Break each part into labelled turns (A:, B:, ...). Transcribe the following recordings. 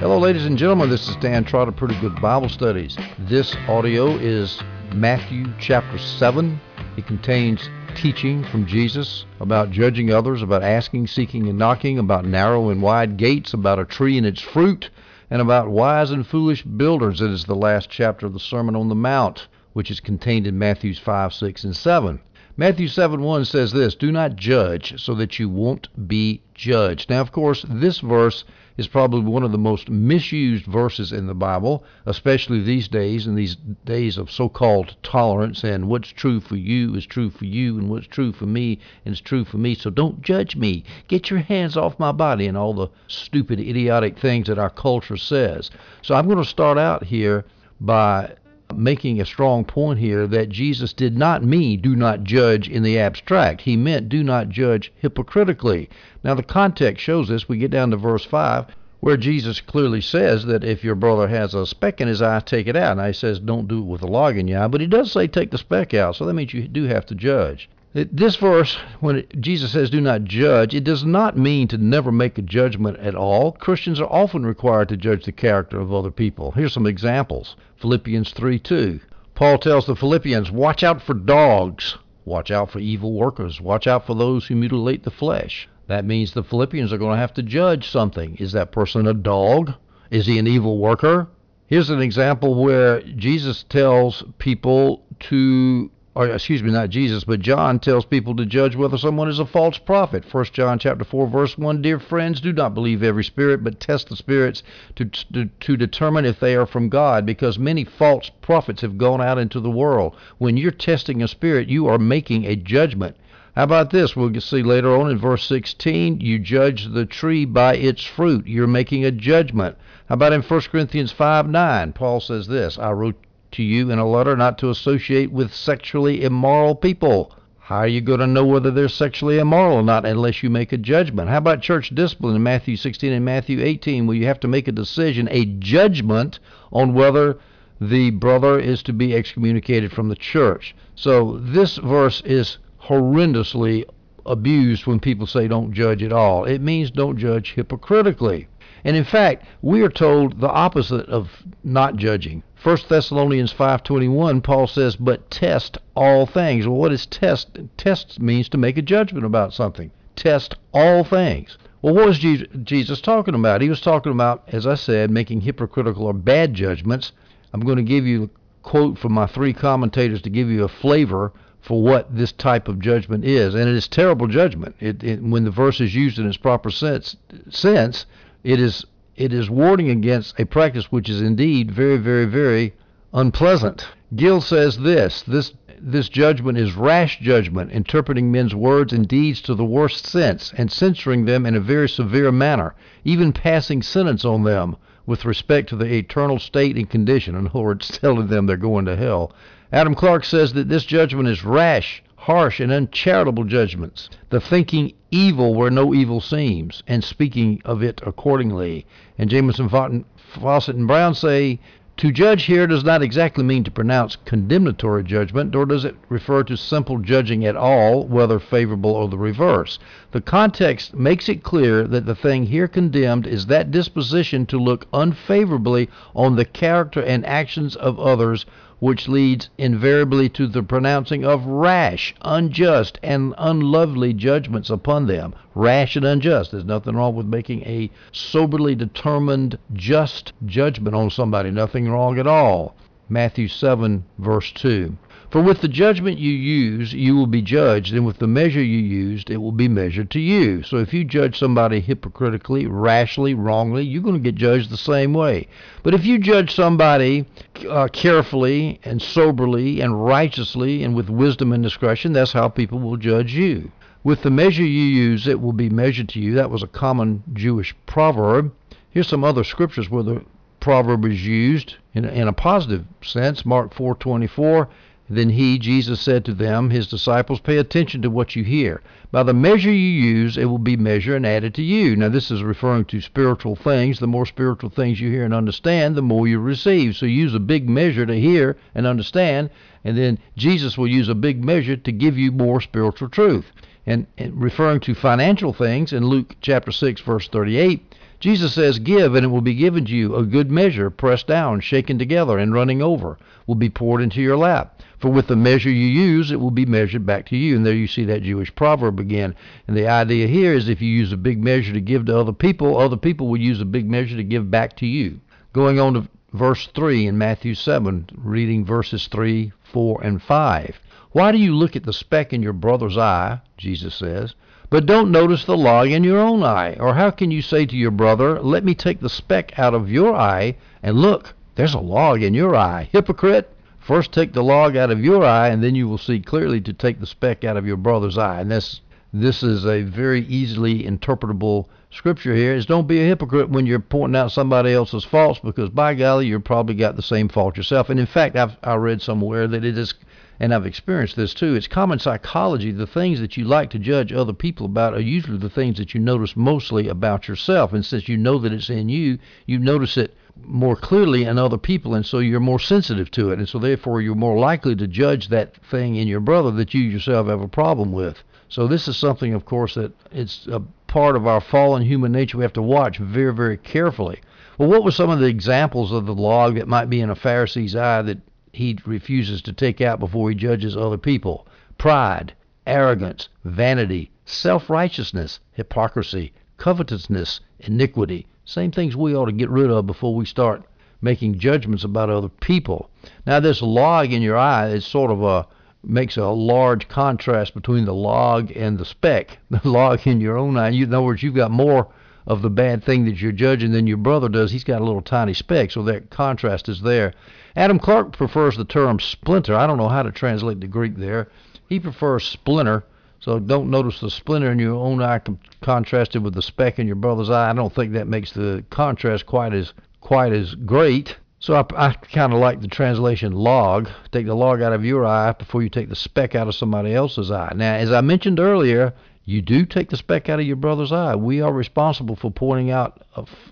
A: Hello, ladies and gentlemen. This is Dan Trotter, Pretty Good Bible Studies. This audio is Matthew chapter 7. It contains teaching from Jesus about judging others, about asking, seeking, and knocking, about narrow and wide gates, about a tree and its fruit, and about wise and foolish builders. It is the last chapter of the Sermon on the Mount, which is contained in Matthews 5, 6, and 7. Matthew 7 1 says this Do not judge so that you won't be judged. Now, of course, this verse is probably one of the most misused verses in the Bible, especially these days, in these days of so called tolerance and what's true for you is true for you, and what's true for me is true for me. So don't judge me. Get your hands off my body, and all the stupid, idiotic things that our culture says. So I'm going to start out here by making a strong point here that Jesus did not mean do not judge in the abstract. He meant do not judge hypocritically. Now, the context shows this. We get down to verse 5 where Jesus clearly says that if your brother has a speck in his eye, take it out. Now, he says don't do it with a log in your eye, but he does say take the speck out, so that means you do have to judge. This verse, when Jesus says do not judge, it does not mean to never make a judgment at all. Christians are often required to judge the character of other people. Here's some examples Philippians 3 2. Paul tells the Philippians, Watch out for dogs, watch out for evil workers, watch out for those who mutilate the flesh. That means the Philippians are going to have to judge something. Is that person a dog? Is he an evil worker? Here's an example where Jesus tells people to Oh, or excuse me, not Jesus, but John tells people to judge whether someone is a false prophet. First John chapter 4 verse 1, dear friends, do not believe every spirit, but test the spirits to, to, to determine if they are from God, because many false prophets have gone out into the world. When you're testing a spirit, you are making a judgment. How about this? We'll see later on in verse 16, you judge the tree by its fruit. You're making a judgment. How about in 1 Corinthians 5 9? Paul says this I wrote to you in a letter not to associate with sexually immoral people. How are you going to know whether they're sexually immoral or not unless you make a judgment? How about church discipline in Matthew 16 and Matthew 18, where you have to make a decision, a judgment on whether the brother is to be excommunicated from the church? So this verse is horrendously abused when people say don't judge at all. It means don't judge hypocritically. And in fact, we are told the opposite of not judging. 1 Thessalonians 5:21 Paul says, "But test all things." Well, what is test? Test means to make a judgment about something. Test all things. Well, what was Jesus talking about? He was talking about, as I said, making hypocritical or bad judgments. I'm going to give you a quote from my three commentators to give you a flavor for what this type of judgment is, and it is terrible judgment. It, it, when the verse is used in its proper sense, sense it is it is warning against a practice which is indeed very, very, very unpleasant. Gill says this this this judgment is rash judgment, interpreting men's words and deeds to the worst sense, and censoring them in a very severe manner, even passing sentence on them with respect to the eternal state and condition. In other words, telling them they're going to hell. Adam Clarke says that this judgment is rash, harsh, and uncharitable judgments, the thinking evil where no evil seems, and speaking of it accordingly. And Jamieson, Fausset, and Brown say, to judge here does not exactly mean to pronounce condemnatory judgment, nor does it refer to simple judging at all, whether favorable or the reverse. The context makes it clear that the thing here condemned is that disposition to look unfavorably on the character and actions of others which leads invariably to the pronouncing of rash, unjust, and unlovely judgments upon them. Rash and unjust. There's nothing wrong with making a soberly determined, just judgment on somebody. Nothing wrong at all. Matthew 7, verse 2. For with the judgment you use, you will be judged, and with the measure you used, it will be measured to you. So if you judge somebody hypocritically, rashly, wrongly, you're going to get judged the same way. But if you judge somebody uh, carefully and soberly and righteously and with wisdom and discretion, that's how people will judge you. With the measure you use, it will be measured to you. That was a common Jewish proverb. Here's some other scriptures where the proverb is used in, in a positive sense. Mark 4:24 then he, Jesus, said to them, his disciples, Pay attention to what you hear. By the measure you use, it will be measured and added to you. Now, this is referring to spiritual things. The more spiritual things you hear and understand, the more you receive. So use a big measure to hear and understand, and then Jesus will use a big measure to give you more spiritual truth. And, and referring to financial things in Luke chapter 6, verse 38, Jesus says, Give, and it will be given to you. A good measure, pressed down, shaken together, and running over, will be poured into your lap. For with the measure you use, it will be measured back to you. And there you see that Jewish proverb again. And the idea here is if you use a big measure to give to other people, other people will use a big measure to give back to you. Going on to verse 3 in Matthew 7, reading verses 3, 4, and 5. Why do you look at the speck in your brother's eye, Jesus says, but don't notice the log in your own eye? Or how can you say to your brother, Let me take the speck out of your eye, and look, there's a log in your eye? Hypocrite! First take the log out of your eye, and then you will see clearly to take the speck out of your brother's eye. And this this is a very easily interpretable scripture here. Is don't be a hypocrite when you're pointing out somebody else's faults because by golly you've probably got the same fault yourself. And in fact I've I read somewhere that it is and I've experienced this too it's common psychology. The things that you like to judge other people about are usually the things that you notice mostly about yourself. And since you know that it's in you you notice it more clearly in other people and so you're more sensitive to it and so therefore you're more likely to judge that thing in your brother that you yourself have a problem with so this is something, of course, that it's a part of our fallen human nature we have to watch very, very carefully. Well, what were some of the examples of the log that might be in a Pharisee's eye that he refuses to take out before he judges other people? Pride, arrogance, vanity, self-righteousness, hypocrisy, covetousness, iniquity. Same things we ought to get rid of before we start making judgments about other people. Now, this log in your eye is sort of a makes a large contrast between the log and the speck. The log in your own eye. In other words, you've got more of the bad thing that you're judging than your brother does. He's got a little tiny speck, so that contrast is there. Adam Clarke prefers the term splinter. I don't know how to translate the Greek there. He prefers splinter. So don't notice the splinter in your own eye contrasted with the speck in your brother's eye. I don't think that makes the contrast quite as quite as great. So I, I kind of like the translation log. Take the log out of your eye before you take the speck out of somebody else's eye. Now, as I mentioned earlier, you do take the speck out of your brother's eye. We are responsible for pointing out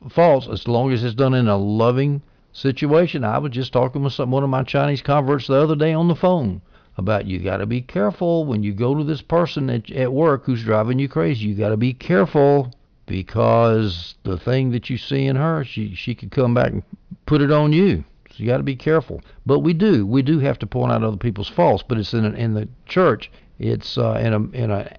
A: faults as long as it's done in a loving situation. I was just talking with some, one of my Chinese converts the other day on the phone about you got to be careful when you go to this person at, at work who's driving you crazy. You got to be careful because the thing that you see in her, she she could come back and put it on you. So you got to be careful. But we do, we do have to point out other people's faults. But it's in in the church. It's uh, in a in a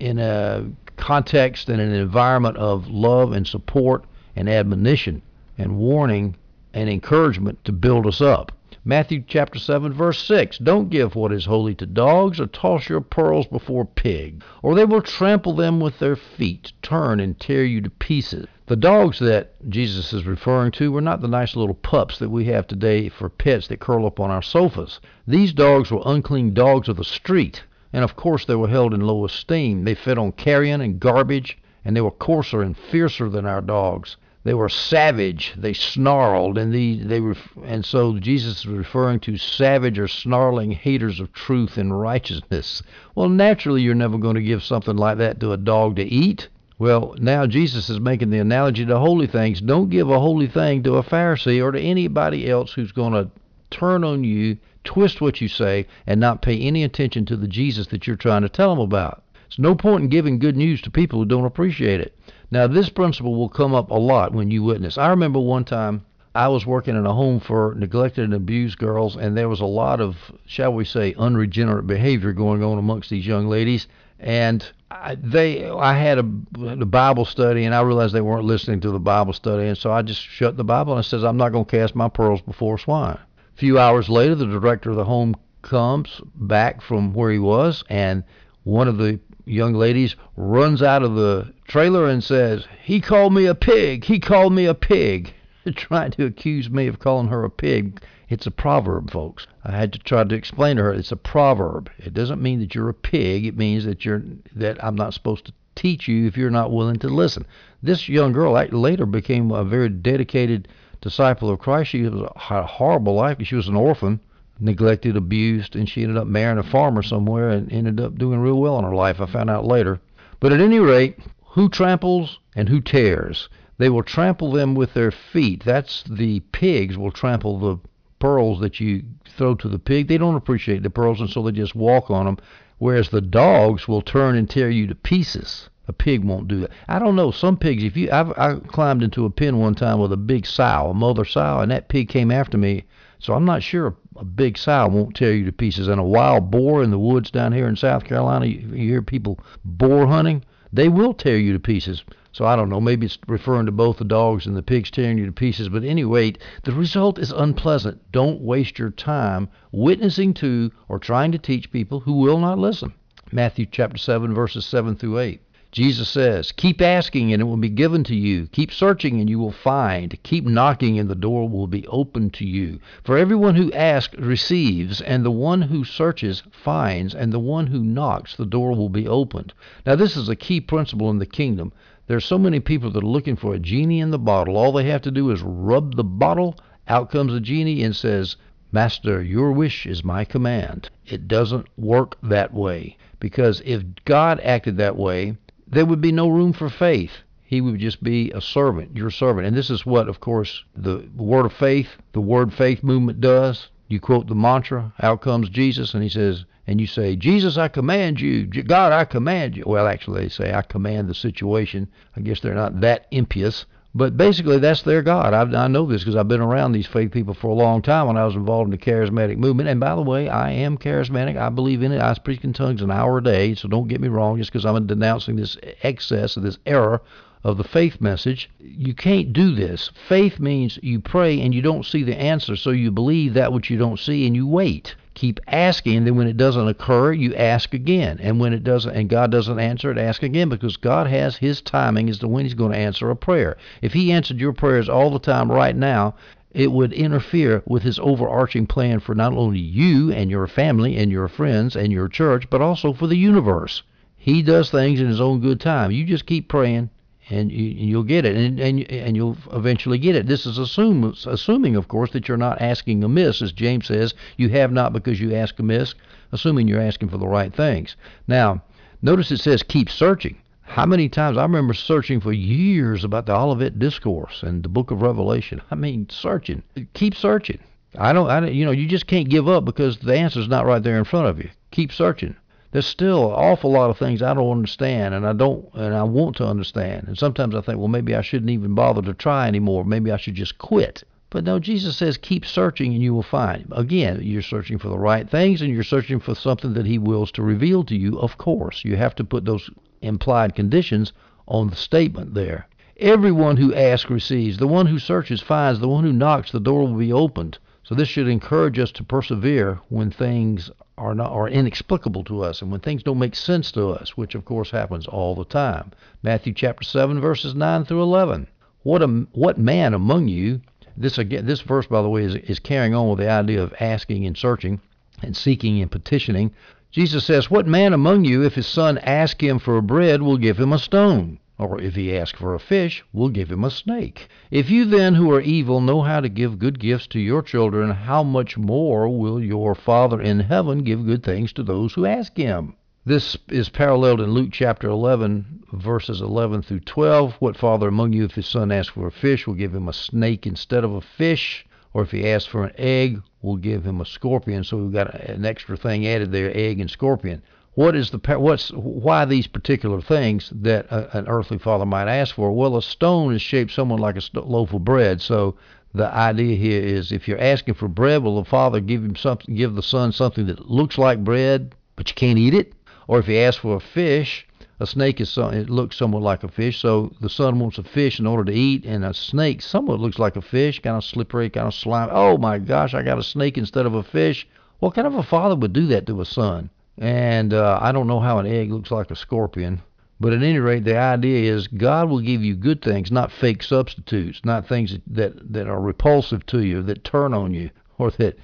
A: in a context and an environment of love and support and admonition and warning and encouragement to build us up. Matthew chapter 7 verse 6 Don't give what is holy to dogs or toss your pearls before pigs or they will trample them with their feet turn and tear you to pieces. The dogs that Jesus is referring to were not the nice little pups that we have today for pets that curl up on our sofas. These dogs were unclean dogs of the street and of course they were held in low esteem. They fed on carrion and garbage and they were coarser and fiercer than our dogs they were savage. They snarled, and the they were, and so Jesus is referring to savage or snarling haters of truth and righteousness. Well, naturally, you're never going to give something like that to a dog to eat. Well, now Jesus is making the analogy to holy things. Don't give a holy thing to a Pharisee or to anybody else who's going to turn on you, twist what you say, and not pay any attention to the Jesus that you're trying to tell them about. There's no point in giving good news to people who don't appreciate it. Now, this principle will come up a lot when you witness. I remember one time I was working in a home for neglected and abused girls, and there was a lot of, shall we say, unregenerate behavior going on amongst these young ladies. And I, they, I had a, a Bible study, and I realized they weren't listening to the Bible study, and so I just shut the Bible and says, "I'm not going to cast my pearls before swine." A few hours later, the director of the home comes back from where he was, and one of the young ladies runs out of the trailer and says, He called me a pig. He called me a pig. Trying to accuse me of calling her a pig. It's a proverb, folks. I had to try to explain to her it's a proverb. It doesn't mean that you're a pig. It means that you're that I'm not supposed to teach you if you're not willing to listen. This young girl later became a very dedicated disciple of Christ. She was a horrible life. She was an orphan neglected, abused, and she ended up marrying a farmer somewhere and ended up doing real well in her life. I found out later. But at any rate, who tramples and who tears? They will trample them with their feet. That's the pigs will trample the pearls that you throw to the pig. They don't appreciate the pearls, and so they just walk on them. Whereas the dogs will turn and tear you to pieces. A pig won't do that. I don't know. Some pigs, if you, I've, I climbed into a pen one time with a big sow, a mother sow, and that pig came after me. So I'm not sure a big sow won't tear you to pieces. And a wild boar in the woods down here in South Carolina, you, you hear people boar hunting, they will tear you to pieces. So I don't know. Maybe it's referring to both the dogs and the pigs tearing you to pieces. But anyway, the result is unpleasant. Don't waste your time witnessing to or trying to teach people who will not listen. Matthew chapter 7, verses 7 through 8. Jesus says, Keep asking and it will be given to you. Keep searching and you will find. Keep knocking and the door will be opened to you. For everyone who asks receives, and the one who searches finds, and the one who knocks the door will be opened. Now, this is a key principle in the kingdom. There's so many people that are looking for a genie in the bottle. All they have to do is rub the bottle, out comes a genie and says, Master, your wish is my command. It doesn't work that way. Because if God acted that way, there would be no room for faith. He would just be a servant, your servant. And this is what, of course, the word of faith, the word faith movement does. You quote the mantra, out comes Jesus, and he says, and you say, Jesus, I command you. God, I command you. Well, actually, they say, I command the situation. I guess they're not that impious. But basically, that's their God. I, I know this because I've been around these faith people for a long time when I was involved in the charismatic movement. And by the way, I am charismatic. I believe in it. I speak in tongues an hour a day. So don't get me wrong just because I'm denouncing this excess of this error of the faith message. You can't do this. Faith means you pray and you don't see the answer, so you believe that which you don't see and you wait keep asking then when it doesn't occur you ask again. And when it doesn't and god doesn't answer it ask again because god has his timing as to when he's going to answer a prayer. If he answered your prayers all the time right now it would interfere with his overarching plan for not only you and your family and your friends and your church but also for the universe. He does things in his own good time. You just keep praying and you, will get it, and, and and you'll eventually get it. This is assume, assuming, of course, that you're not asking amiss, as James says. You have not because you ask amiss, assuming you're asking for the right things. Now, notice it says keep searching. How many times I remember searching for years about the Olivet Discourse and the Book of Revelation. I mean, searching. Keep searching. I don't. I don't, you know you just can't give up because the answer's not right there in front of you. Keep searching there's still an awful lot of things I don't understand and I don't and I want to understand. And sometimes I think, well, maybe I shouldn't even bother to try anymore. Maybe I should just quit. But no, Jesus says, keep searching and you will find. Again, you're searching for the right things and you're searching for something that He wills to reveal to you, of course. You have to put those implied conditions on the statement there. Everyone who asks receives. The one who searches finds. The one who knocks, the door will be opened. So this should encourage us to persevere when things are not are inexplicable to us and when things don't make sense to us, which of course happens all the time. Matthew chapter 7 verses 9 through 11. What a, what man among you this again this verse by the way is is carrying on with the idea of asking and searching and seeking and petitioning. Jesus says, "What man among you if his son ask him for bread will give him a stone?" Or if he asks for a fish, we'll give him a snake. If you then, who are evil, know how to give good gifts to your children, how much more will your Father in heaven give good things to those who ask him? This is paralleled in Luke chapter 11, verses 11 through 12. What father among you, if his son asks for a fish, will give him a snake instead of a fish? Or if he asks for an egg, will give him a scorpion? So we've got an extra thing added there egg and scorpion what is the what's why these particular things that a, an earthly father might ask for? Well, a stone is shaped somewhat like a loaf of bread, so the idea here is if you're asking for bread, will the father give him something, give the son something that looks like bread, but you can't eat it? Or if he asks for a fish, a snake is some, it looks somewhat like a fish, so the son wants a fish in order to eat, and a snake somewhat looks like a fish, kind of slippery, kind of slimy. Oh my gosh, I got a snake instead of a fish. What kind of a father would do that to a son? And uh, I don't know how an egg looks like a scorpion. But at any rate, the idea is God will give you good things, not fake substitutes, not things that, that, are repulsive to you, that turn on you, or that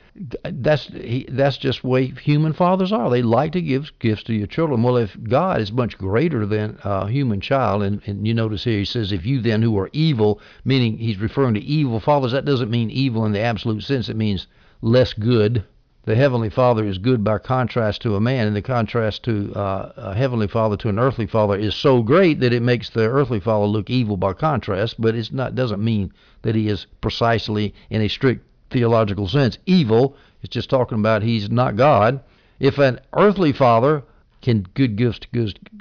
A: that's he, that's just way human fathers are. They like to give gifts to your children. Well, if God is much greater than a human child, and, and you notice here he says, if you then who are evil, meaning he's referring to evil fathers, that doesn't mean evil in the absolute sense. It means less good the heavenly father is good by contrast to a man, and the contrast to uh, a heavenly father to an earthly father is so great that it makes the earthly father look evil by contrast. But it's not doesn't mean that he is precisely in a strict theological sense evil. It's just talking about he's not God. If an earthly father can good gifts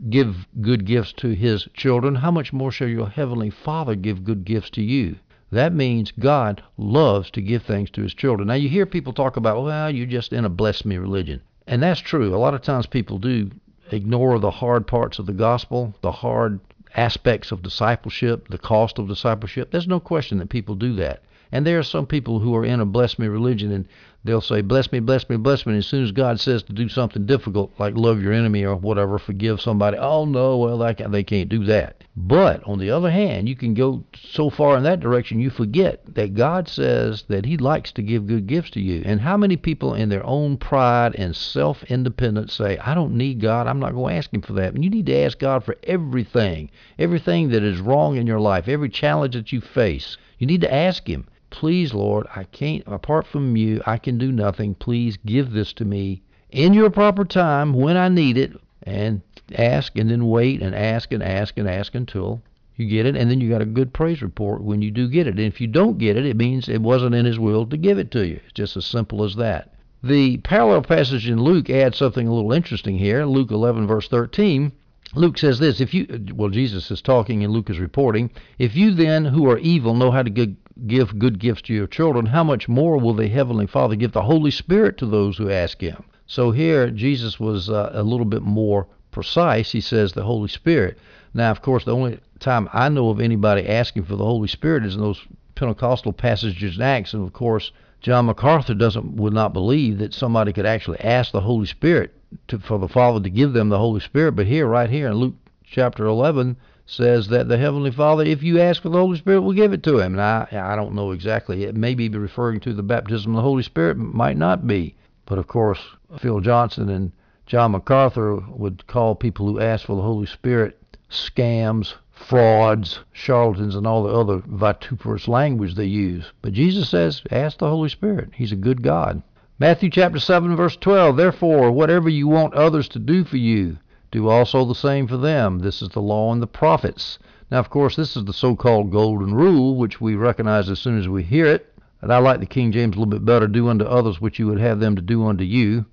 A: give good gifts to his children, how much more shall your heavenly Father give good gifts to you? That means God loves to give things to his children. Now you hear people talk about, well, you're just in a bless me religion. And that's true. A lot of times people do ignore the hard parts of the gospel, the hard aspects of discipleship, the cost of discipleship. There's no question that people do that. And there are some people who are in a bless me religion and they'll say, bless me, bless me, bless me. And as soon as God says to do something difficult, like love your enemy or whatever, forgive somebody, oh no, well, they can't do that. But on the other hand, you can go so far in that direction you forget that God says that He likes to give good gifts to you. And how many people in their own pride and self independence say, I don't need God, I'm not going to ask Him for that. And you need to ask God for everything, everything that is wrong in your life, every challenge that you face. You need to ask Him. Please, Lord, I can't, apart from you, I can do nothing. Please give this to me in your proper time when I need it. And ask and then wait and ask and ask and ask until you get it, and then you got a good praise report when you do get it. And if you don't get it, it means it wasn't in His will to give it to you. It's just as simple as that. The parallel passage in Luke adds something a little interesting here. Luke 11, verse 13. Luke says this, if you, well, Jesus is talking and Luke is reporting, if you then who are evil know how to give good gifts to your children, how much more will the Heavenly Father give the Holy Spirit to those who ask Him? So here, Jesus was uh, a little bit more precise, he says the Holy Spirit. Now, of course, the only time I know of anybody asking for the Holy Spirit is in those Pentecostal passages in Acts, and of course, John MacArthur doesn't would not believe that somebody could actually ask the Holy Spirit to, for the Father to give them the Holy Spirit. But here, right here in Luke chapter 11, says that the Heavenly Father, if you ask for the Holy Spirit, will give it to him. And I, I don't know exactly. It may be referring to the baptism of the Holy Spirit, might not be. But of course, Phil Johnson and John MacArthur would call people who ask for the Holy Spirit scams, frauds, charlatans, and all the other vituperous language they use. But Jesus says, ask the Holy Spirit. He's a good God. Matthew chapter 7, verse 12. Therefore, whatever you want others to do for you, do also the same for them. This is the law and the prophets. Now, of course, this is the so called golden rule, which we recognize as soon as we hear it. And I like the King James a little bit better do unto others what you would have them to do unto you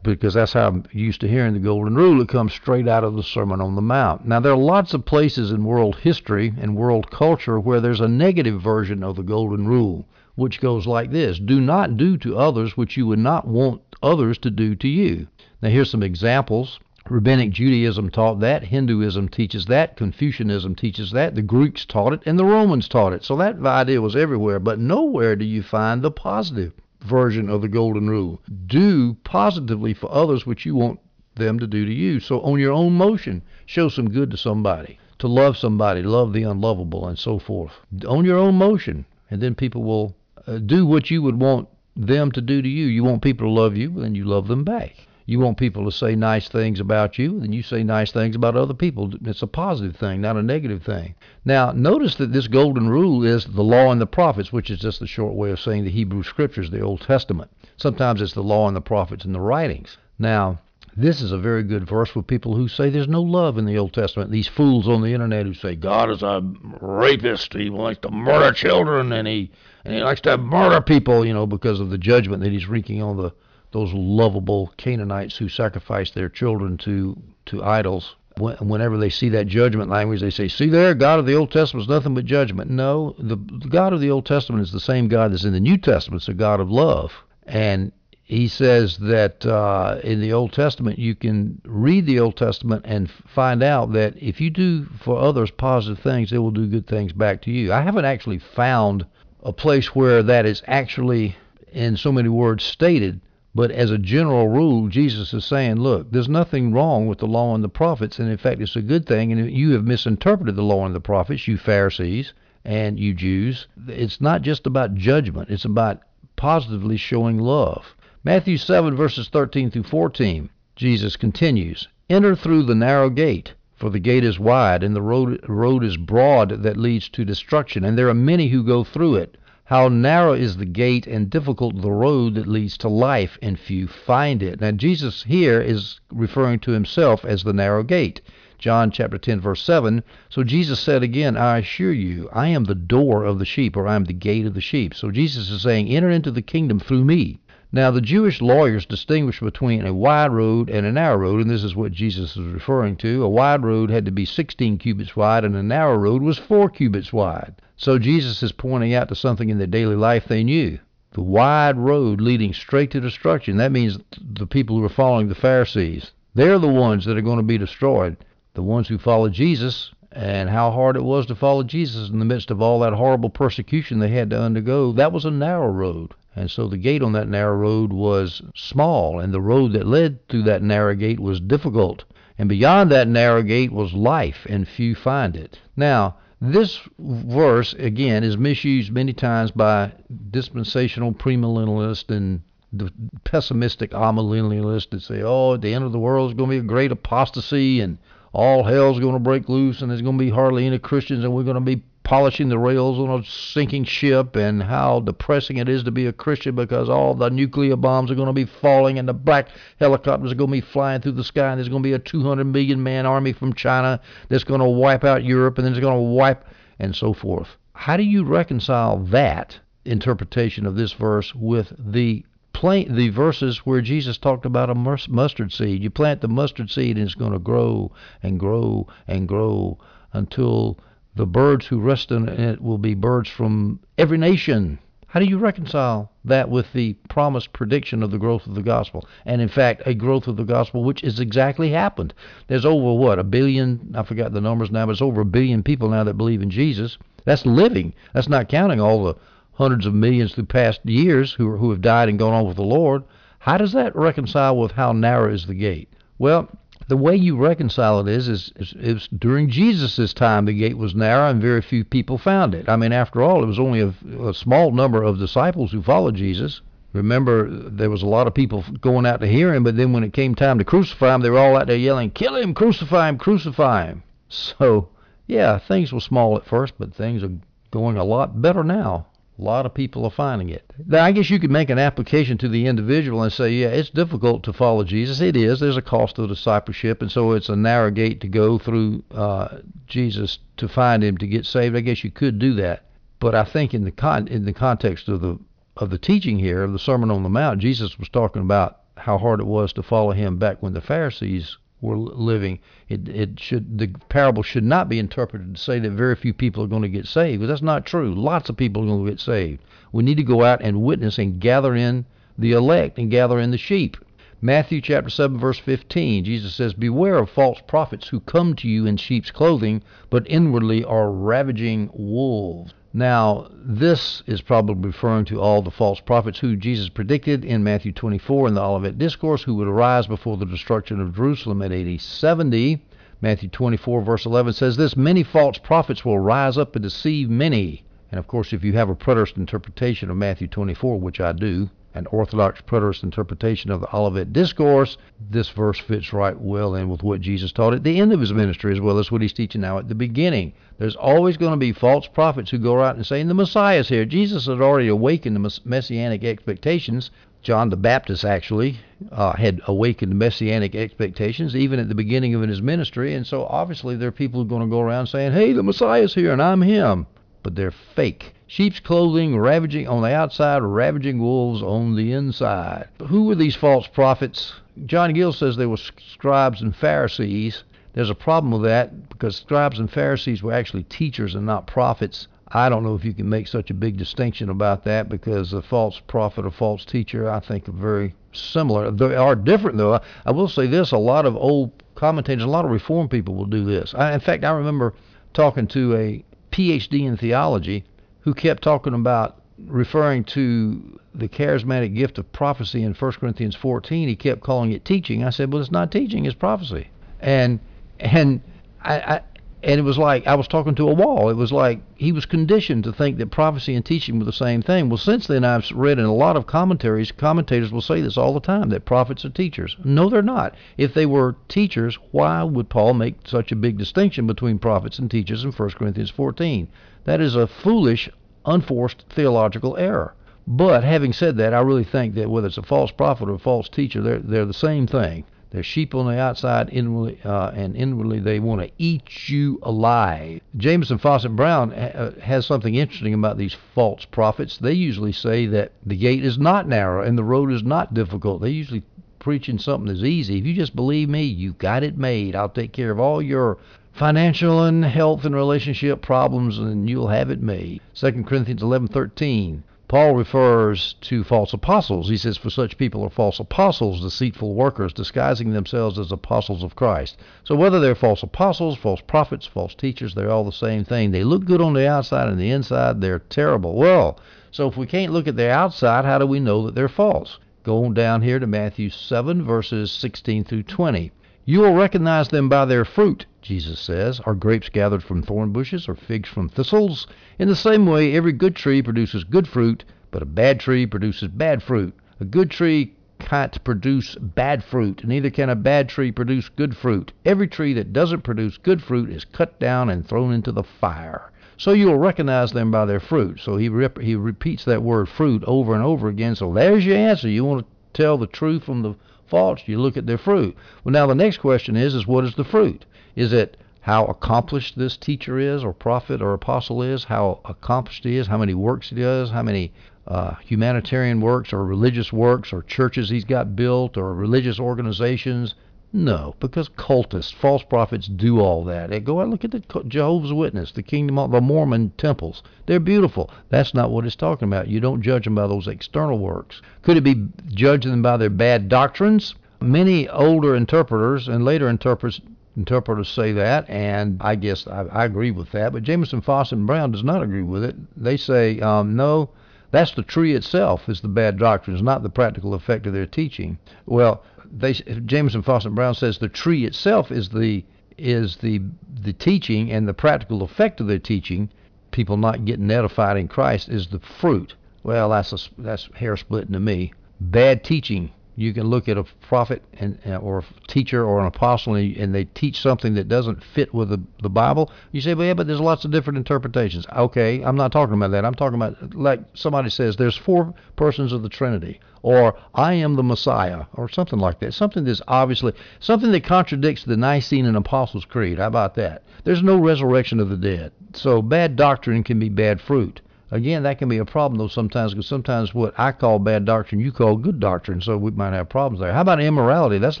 A: because that's how I'm used to hearing the Golden Rule. It comes straight out of the Sermon on the Mount. Now, there are lots of places in world history and world culture where there's a negative version of the Golden Rule, which goes like this Do not do to others what you would not want others to do to you. Now, here's some examples. Rabbinic Judaism taught that, Hinduism teaches that, Confucianism teaches that, the Greeks taught it, and the Romans taught it. So that idea was everywhere, but nowhere do you find the positive version of the golden rule. Do positively for others what you want them to do to you. So on your own motion, show some good to somebody. To love somebody, love the unlovable, and so forth. On your own motion, and then people will uh, do what you would want them to do to you. You want people to love you, then you love them back. You want people to say nice things about you, then you say nice things about other people. It's a positive thing, not a negative thing. Now, notice that this golden rule is the law and the prophets, which is just a short way of saying the Hebrew scriptures, the Old Testament. Sometimes it's the law and the prophets and the writings. Now, this is a very good verse for people who say there's no love in the Old Testament. These fools on the internet who say God is a rapist, he likes to murder children, and he and he likes to murder people, you know, because of the judgment that he's wreaking on the those lovable Canaanites who sacrificed their children to to idols. Whenever they see that judgment language, they say, "See there, God of the Old Testament is nothing but judgment." No, the, God of the Old Testament is the same God that's in the New Testament. It's a God of love, and he says that uh, in the Old Testament, you can read the Old Testament and find out that if you do for others positive things, they will do good things back to you. I haven't actually found a place where that is actually, in so many words, stated but as a general rule, Jesus is saying, look, there's nothing wrong with the law and the prophets, and in fact, it's a good thing. And you have misinterpreted the law and the prophets, you Pharisees and you Jews. It's not just about judgment, it's about positively showing love. Matthew 7, verses 13 through 14, Jesus continues Enter through the narrow gate, for the gate is wide, and the road, road is broad that leads to destruction, and there are many who go through it. How narrow is the gate and difficult the road that leads to life, and few find it. Now, Jesus here is referring to himself as the narrow gate. John chapter 10, verse 7. So Jesus said again, I assure you, I am the door of the sheep, or I am the gate of the sheep. So Jesus is saying, enter into the kingdom through me. Now, the Jewish lawyers distinguished between a wide road and a narrow road, and this is what Jesus is referring to. A wide road had to be 16 cubits wide, and a narrow road was 4 cubits wide. So Jesus is pointing out to something in their daily life they knew. The wide road leading straight to destruction. That means the people who are following the Pharisees. They're the ones that are going to be destroyed. The ones who follow Jesus and how hard it was to follow Jesus in the midst of all that horrible persecution they had to undergo, that was a narrow road. And so the gate on that narrow road was small, and the road that led through that narrow gate was difficult. And beyond that narrow gate was life, and few find it. Now, this verse, again, is misused many times by dispensational premillennialists and the pessimistic amillennialists that say, oh, at the end of the world is going to be a great apostasy and all hell's going to break loose and there's going to be hardly any Christians and we're going to be polishing the rails on a sinking ship and how depressing it is to be a Christian because all the nuclear bombs are going to be falling and the black helicopters are going to be flying through the sky and there's going to be a 200 million man army from China that's going to wipe out Europe and then it's going to wipe and so forth. How do you reconcile that interpretation of this verse with the plant the verses where Jesus talked about a mustard seed. You plant the mustard seed and it's going to grow and grow and grow until the birds who rest in it will be birds from every nation. How do you reconcile that with the promised prediction of the growth of the gospel? And in fact, a growth of the gospel which has exactly happened. There's over what, a billion, I forgot the numbers now, but it's over a billion people now that believe in Jesus. That's living. That's not counting all the hundreds of millions through past years who, who have died and gone on with the Lord. How does that reconcile with how narrow is the gate? Well, the way you reconcile it is, is, is, is during Jesus' time the gate was narrow and very few people found it. I mean, after all, it was only a, a small number of disciples who followed Jesus. Remember, there was a lot of people going out to hear him, but then when it came time to crucify him, they were all out there yelling, "Kill him! Crucify him! Crucify him!" So, yeah, things were small at first, but things are going a lot better now. A lot of people are finding it. Now, I guess you could make an application to the individual and say, yeah, it's difficult to follow Jesus. It is. There's a cost of discipleship, and so it's a narrow gate to go through uh, Jesus to find him to get saved. I guess you could do that. But I think in the con- in the context of the of the teaching here of the Sermon on the Mount, Jesus was talking about how hard it was to follow him back when the Pharisees were living. It, it should the parable should not be interpreted to say that very few people are going to get saved because that's not true. Lots of people are going to get saved. We need to go out and witness and gather in the elect and gather in the sheep. Matthew chapter 7 verse 15, Jesus says, Beware of false prophets who come to you in sheep's clothing, but inwardly are ravaging wolves. Now, this is probably referring to all the false prophets who Jesus predicted in Matthew 24 in the Olivet Discourse who would arise before the destruction of Jerusalem at AD 70. Matthew 24 verse 11 says this, Many false prophets will rise up and deceive many. And of course, if you have a preterist interpretation of Matthew 24, which I do, an Orthodox preterist interpretation of the Olivet Discourse, this verse fits right well in with what Jesus taught at the end of his ministry, as well as what he's teaching now at the beginning. There's always going to be false prophets who go out and say, the Messiah's here. Jesus had already awakened the messianic expectations. John the Baptist actually uh, had awakened messianic expectations even at the beginning of his ministry, and so obviously there are people who are going to go around saying, hey, the Messiah's here and I'm him. But they're fake sheep's clothing, ravaging on the outside, ravaging wolves on the inside. Who were these false prophets? John Gill says they were scribes and Pharisees. There's a problem with that because scribes and Pharisees were actually teachers and not prophets. I don't know if you can make such a big distinction about that because a false prophet or false teacher, I think, are very similar. They are different, though. I will say this a lot of old commentators, a lot of reform people will do this. I, in fact, I remember talking to a PhD in theology who kept talking about referring to the charismatic gift of prophecy in 1 Corinthians 14. He kept calling it teaching. I said, "Well, it's not teaching; it's prophecy." And and I, I and it was like I was talking to a wall. It was like he was conditioned to think that prophecy and teaching were the same thing. Well, since then I've read in a lot of commentaries, commentators will say this all the time that prophets are teachers. No, they're not. If they were teachers, why would Paul make such a big distinction between prophets and teachers in 1 Corinthians 14? That is a foolish, unforced theological error. But having said that, I really think that whether it's a false prophet or a false teacher, they're, they're the same thing. They're sheep on the outside, inwardly, uh, and inwardly they want to eat you alive. Jamieson Fausset Brown uh, has something interesting about these false prophets. They usually say that the gate is not narrow and the road is not difficult. They usually preaching something that's easy. If you just believe me, you got it made. I'll take care of all your financial and health and relationship problems, and you'll have it made. 2 Corinthians 11:13. Paul refers to false apostles. He says, For such people are false apostles, deceitful workers, disguising themselves as apostles of Christ. So whether they're false apostles, false prophets, false teachers, they're all the same thing. They look good on the outside and the inside, they're terrible. Well, so if we can't look at the outside, how do we know that they're false? Go on down here to Matthew 7, verses 16 through 20. You will recognize them by their fruit, Jesus says. Are grapes gathered from thorn bushes or figs from thistles? In the same way, every good tree produces good fruit, but a bad tree produces bad fruit. A good tree can't produce bad fruit, neither can a bad tree produce good fruit. Every tree that doesn't produce good fruit is cut down and thrown into the fire. So you'll recognize them by their fruit. So he rep- he repeats that word fruit over and over again. So there's your answer. You want to tell the truth from the false, you look at their fruit. Well, now the next question is, is what is the fruit? Is it how accomplished this teacher is, or prophet, or apostle is? How accomplished he is? How many works he does? How many uh, humanitarian works, or religious works, or churches he's got built, or religious organizations? No, because cultists, false prophets do all that. They go out look at the Jehovah's Witness, the Kingdom, of the Mormon temples. They're beautiful. That's not what it's talking about. You don't judge them by those external works. Could it be judging them by their bad doctrines? Many older interpreters and later interpreters interpreters say that, and I guess I, I agree with that. But Jamieson, Fausset, and Brown does not agree with it. They say um, no. That's the tree itself is the bad doctrine, it's not the practical effect of their teaching. Well, they Jamieson Fausset Brown says the tree itself is the is the the teaching and the practical effect of their teaching. People not getting edified in Christ is the fruit. Well, that's a, that's hair splitting to me. Bad teaching you can look at a prophet and or a teacher or an apostle and, and, they teach something that doesn't fit with the, the Bible. You say, well, yeah, but there's lots of different interpretations. Okay, I'm not talking about that. I'm talking about like somebody says there's four persons of the Trinity or I am the Messiah or something like that. Something that's obviously something that contradicts the Nicene and Apostles' Creed. How about that? There's no resurrection of the dead. So bad doctrine can be bad fruit. Again, that can be a problem though sometimes because sometimes what I call bad doctrine, you call good doctrine, so we might have problems there. How about immorality? That's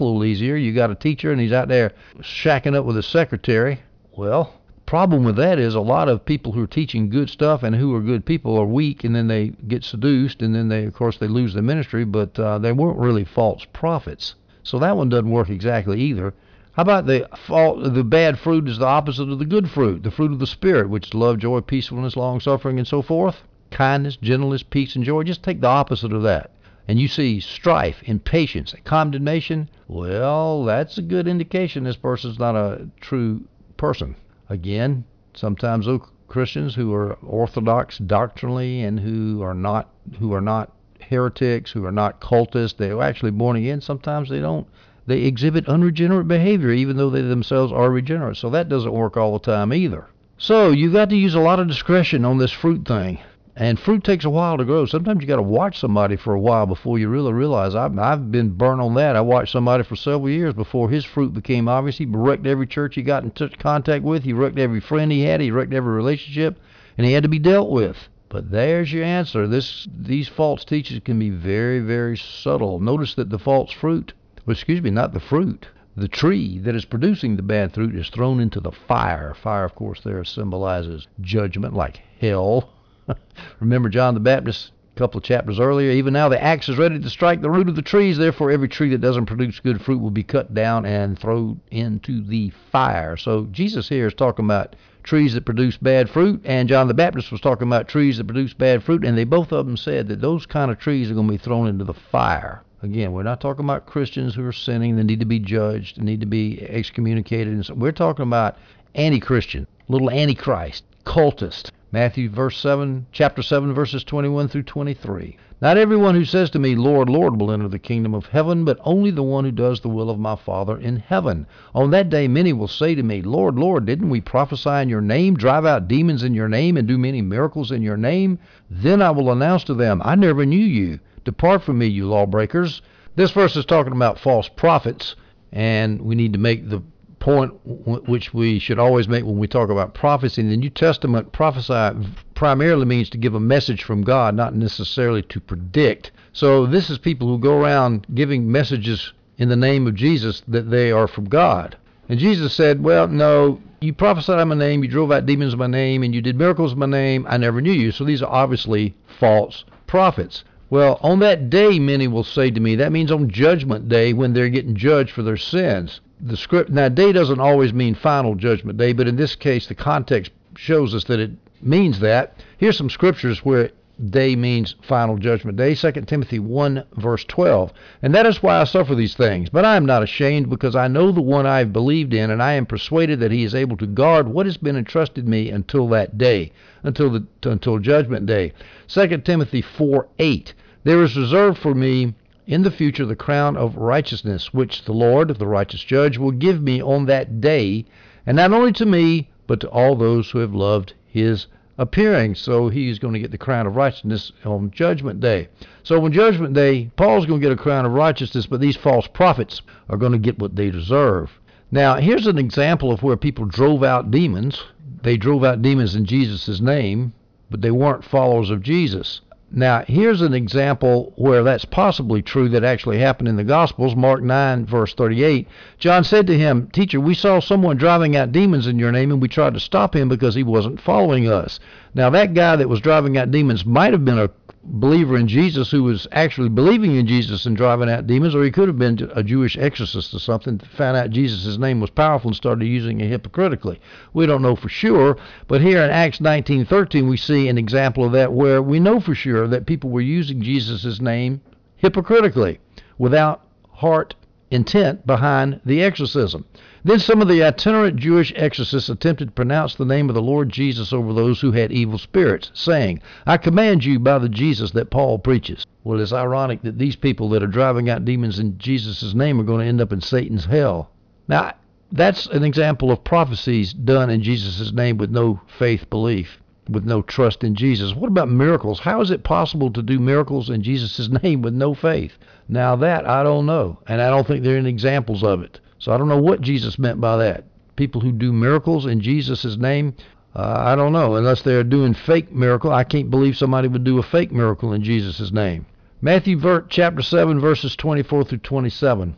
A: a little easier. You got a teacher and he's out there shacking up with his secretary. Well, problem with that is a lot of people who are teaching good stuff and who are good people are weak and then they get seduced and then they of course they lose their ministry but uh, they weren't really false prophets so that one doesn't work exactly either how about the fault? The bad fruit is the opposite of the good fruit, the fruit of the spirit, which is love, joy, peacefulness, long suffering, and so forth. Kindness, gentleness, peace, and joy. Just take the opposite of that, and you see strife, impatience, condemnation. Well, that's a good indication this person's not a true person. Again, sometimes those Christians who are orthodox doctrinally and who are not who are not heretics, who are not cultists, they're actually born again. Sometimes they don't they exhibit unregenerate behavior even though they themselves are regenerate. So that doesn't work all the time either. So you've got to use a lot of discretion on this fruit thing. And fruit takes a while to grow. Sometimes you got to watch somebody for a while before you really realize. I've, I've been burnt on that. I watched somebody for several years before his fruit became obvious. He wrecked every church he got in touch, contact with. He wrecked every friend he had. He wrecked every relationship, and he had to be dealt with. But there's your answer. This these false teachers can be very, very subtle. Notice that the false fruit well, excuse me, not the fruit. The tree that is producing the bad fruit is thrown into the fire. Fire, of course, there symbolizes judgment, like hell. Remember John the Baptist a couple of chapters earlier. Even now the axe is ready to strike the root of the trees. Therefore, every tree that doesn't produce good fruit will be cut down and thrown into the fire. So Jesus here is talking about trees that produce bad fruit, and John the Baptist was talking about trees that produce bad fruit, and they both of them said that those kind of trees are going to be thrown into the fire. Again, we're not talking about Christians who are sinning that need to be judged, need to be excommunicated. And so we're talking about anti-Christian, little antichrist, cultist. Matthew verse 7, chapter 7 verses 21 through 23. Not everyone who says to me, Lord, Lord, will enter the kingdom of heaven, but only the one who does the will of my Father in heaven. On that day many will say to me, Lord, Lord, didn't we prophesy in your name, drive out demons in your name, and do many miracles in your name? Then I will announce to them, I never knew you. Depart from me, you lawbreakers. This verse is talking about false prophets. and we need to make the point which we should always make when we talk about prophecy. In the New Testament, prophesy primarily means to give a message from God, not necessarily to predict. So this is people who go around giving messages in the name of Jesus that they are from God. And Jesus said, Well, no, you prophesied in my name, you drove out demons in my name, and you did miracles in my name. I never knew you. So these are obviously false prophets. Well, on that day, many will say to me, that means on judgment day when they're getting judged for their sins. The script now day doesn't always mean final judgment day, but in this case the context shows us that it means that. Here's some scriptures where day means final judgment day. 2 timothy 1 verse 12 and that is why i suffer these things. But i am not ashamed because i know the one i have believed in and i am persuaded that he is able to guard what has been entrusted me until that day until the until judgment day. 2 timothy 4 8 there is reserved for me in the future the crown of righteousness, which the Lord, the righteous judge, will give me on that day, and not only to me, but to all those who have loved his appearing. So he's going to get the crown of righteousness on Judgment Day. So on Judgment Day, Paul's going to get a crown of righteousness, but these false prophets are going to get what they deserve. Now, here's an example of where people drove out demons. They drove out demons in Jesus' name, but they weren't followers of Jesus. Now, here's an example where that's possibly true that actually happened in the Gospels. Mark 9, verse 38. John said to him, Teacher, we saw someone driving out demons in your name, and we tried to stop him because he wasn't following us. Now, that guy that was driving out demons might have been a believer in Jesus who was actually believing in Jesus and driving out demons, or he could have been a Jewish exorcist or something, found out Jesus' name was powerful and started using it hypocritically. We don't know for sure, but here in Acts 19:13 we see an example of that where we know for sure that people were using Jesus' name hypocritically without heart intent behind the exorcism. Then some of the itinerant Jewish exorcists attempted to pronounce the name of the Lord Jesus over those who had evil spirits, saying, I command you by the Jesus that Paul preaches. Well, it's ironic that these people that are driving out demons in Jesus' name are going to end up in Satan's hell. Now, that's an example of prophecies done in Jesus' name with no faith belief, with no trust in Jesus. What about miracles? How is it possible to do miracles in Jesus' name with no faith? Now, that I don't know, and I don't think there are any examples of it. So I don't know what Jesus meant by that. People who do miracles in Jesus' name, uh, I don't know. Unless they're doing fake miracle, I can't believe somebody would do a fake miracle in Jesus' name. Matthew chapter 7 verses 24 through 27.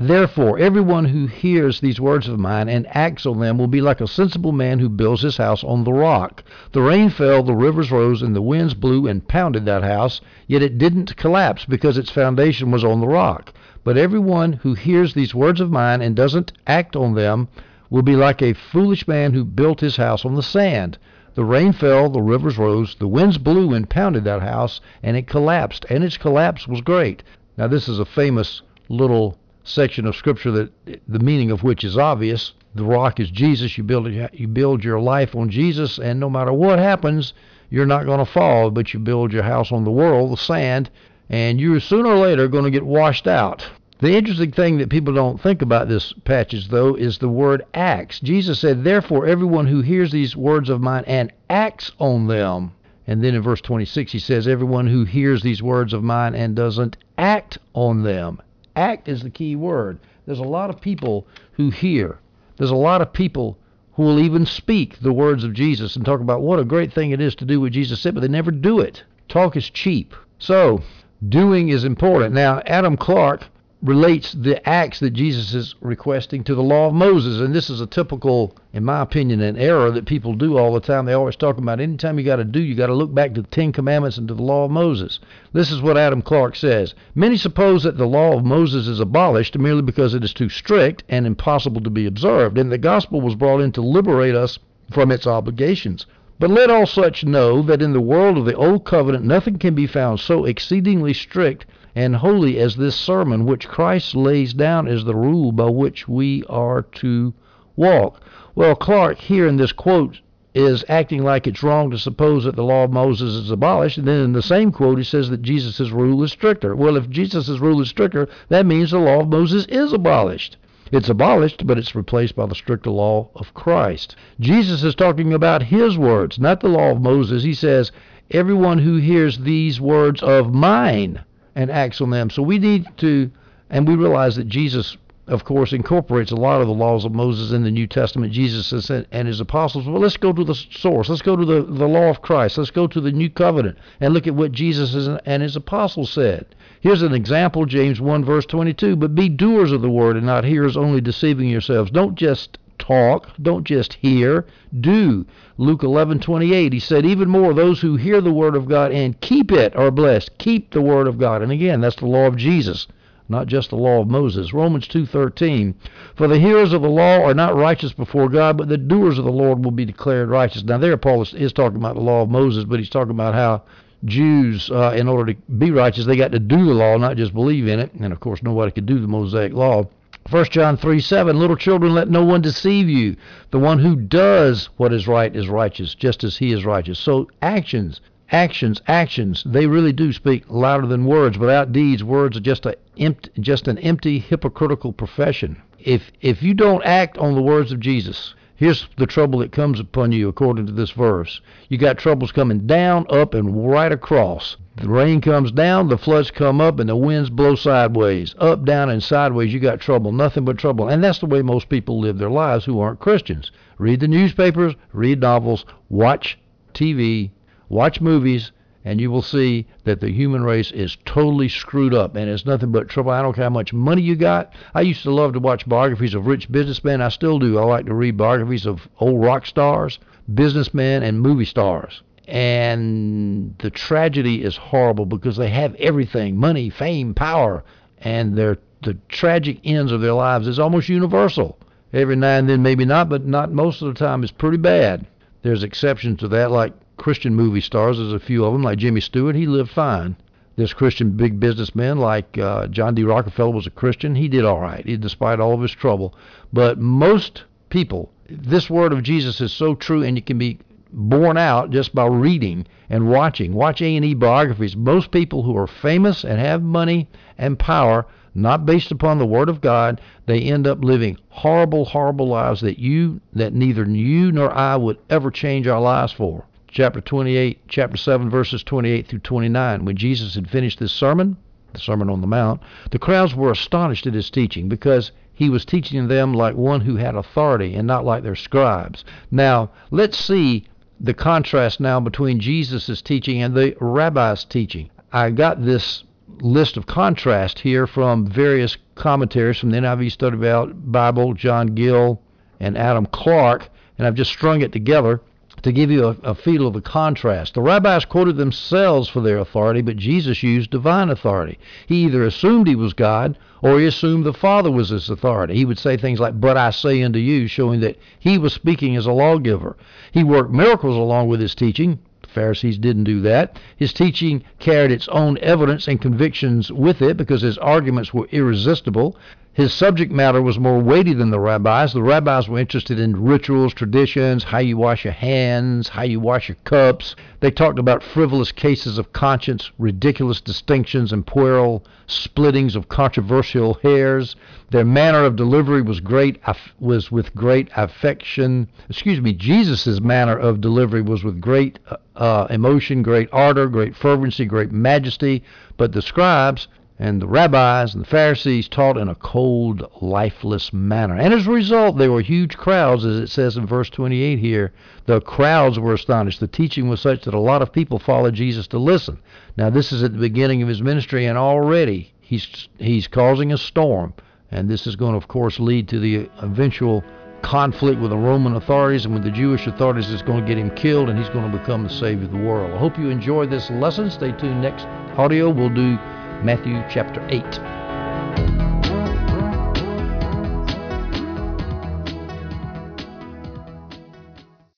A: Therefore, everyone who hears these words of mine and acts on them will be like a sensible man who builds his house on the rock. The rain fell, the rivers rose, and the winds blew and pounded that house, yet it didn't collapse because its foundation was on the rock. But everyone who hears these words of mine and doesn't act on them will be like a foolish man who built his house on the sand. The rain fell, the rivers rose, the winds blew and pounded that house, and it collapsed, and its collapse was great. Now, this is a famous little section of scripture that the meaning of which is obvious. The rock is Jesus. You build you build your life on Jesus, and no matter what happens, you're not going to fall. But you build your house on the world, the sand, and you're sooner or later going to get washed out. The interesting thing that people don't think about this passage, though, is the word acts. Jesus said, Therefore, everyone who hears these words of mine and acts on them. And then in verse 26, he says, Everyone who hears these words of mine and doesn't act on them. Act is the key word. There's a lot of people who hear. There's a lot of people who will even speak the words of Jesus and talk about what a great thing it is to do what Jesus said, but they never do it. Talk is cheap. So, doing is important. Now, Adam Clarke relates the acts that Jesus is requesting to the law of Moses. And this is a typical, in my opinion, an error that people do all the time. They always talk about anytime you got to do, you got to look back to the Ten Commandments and to the law of Moses. This is what Adam Clarke says. Many suppose that the law of Moses is abolished merely because it is too strict and impossible to be observed, and the gospel was brought in to liberate us from its obligations. But let all such know that in the world of the Old Covenant nothing can be found so exceedingly strict and holy as this sermon, which Christ lays down as the rule by which we are to walk. Well, Clarke, here in this quote is acting like it's wrong to suppose that the law of Moses is abolished, and then in the same quote he says that Jesus' rule is stricter. Well, if Jesus' rule is stricter, that means the law of Moses is abolished. It's abolished, but it's replaced by the stricter law of Christ. Jesus is talking about his words, not the law of Moses. He says, Everyone who hears these words of mine and acts on them. So we need to, and we realize that Jesus of course, incorporates a lot of the laws of Moses in the New Testament, Jesus and his apostles. Well, let's go to the source. Let's go to the, the law of Christ. Let's go to the New Covenant and look at what Jesus and his apostles said. Here's an example, James 1, verse 22. But be doers of the word and not hearers only deceiving yourselves. Don't just talk, don't just hear, do. Luke 11:28 he said even more those who hear the word of God and keep it are blessed. Keep the word of God. And again, that's the law of Jesus not just the law of Moses. Romans 2:13 For the hearers of the law are not righteous before God, but the doers of the Lord will be declared righteous. Now there Paul is, is talking about the law of Moses, but he's talking about how Jews, uh, in order to be righteous, they got to do the law, not just believe in it. And of course, nobody could do the Mosaic law. 1 John 3 7, little children, let no one deceive you. The one who does what is right is righteous, just as he is righteous. So actions actions, actions, they really do speak louder than words. Without deeds, words are just a empty, just an empty hypocritical profession. If if you don't act on the words of Jesus, here's the trouble that comes upon you according to this verse. You got troubles coming down, up, and right across. The rain comes down, the floods come up, and the winds blow sideways. Up, down, and sideways, you got trouble. Nothing but trouble. And that's the way most people live their lives who aren't Christians. Read the newspapers, read novels, watch TV, Watch movies, and you will see that the human race is totally screwed up and it's nothing but trouble. I don't care how much money you got. I used to love to watch biographies of rich businessmen. I still do. I like to read biographies of old rock stars, businessmen, and movie stars. And the tragedy is horrible because they have everything money, fame, power, and their the tragic ends of their lives is almost universal. Every now and then, maybe not, but not most of the time, it's pretty bad. There's exceptions to that, like Christian movie stars. There's a few of them, like Jimmy Stewart. He lived fine. This Christian big businessman like uh, John D. Rockefeller was a Christian. He did all right, he, despite all of his trouble. But most people, this word of Jesus is so true, and it can be borne out just by reading and watching. Watch A&E biographies. Most people who are famous and have money and power, not based upon the Word of God, they end up living horrible, horrible lives that you, that neither you nor I would ever change our lives for chapter 28, chapter 7, verses 28 through 29. When Jesus had finished this sermon, the Sermon on the Mount, the crowds were astonished at his teaching because he was teaching them like one who had authority and not like their scribes. Now, let's see the contrast now between Jesus' teaching and the rabbi's teaching. I got this list of contrast here from various commentaries from the NIV Study Bible, John Gill, and Adam Clarke, and I've just strung it together to give you a, a feel of the contrast. The rabbis quoted themselves for their authority, but Jesus used divine authority. He either assumed he was God or he assumed the Father was his authority. He would say things like, But I say unto you, showing that he was speaking as a lawgiver. He worked miracles along with his teaching. The Pharisees didn't do that. His teaching carried its own evidence and convictions with it because his arguments were irresistible. His subject matter was more weighty than the rabbis. The rabbis were interested in rituals, traditions, how you wash your hands, how you wash your cups. They talked about frivolous cases of conscience, ridiculous distinctions, and puerile splittings of controversial hairs. Their manner of delivery was great was with great affection. Excuse me, Jesus' manner of delivery was with great uh, emotion, great ardor, great fervency, great majesty. But the scribes and the rabbis and the Pharisees taught in a cold, lifeless manner. And as a result, there were huge crowds, as it says in verse 28 here. The crowds were astonished. The teaching was such that a lot of people followed Jesus to listen. Now, this is at the beginning of his ministry, and already he's, he's causing a storm. And this is going to, of course, lead to the eventual conflict with the Roman authorities and with the Jewish authorities that's going to get him killed, and he's going to become the Savior of the world. I hope you enjoyed this lesson. Stay tuned. Next audio, we'll do Matthew chapter 8.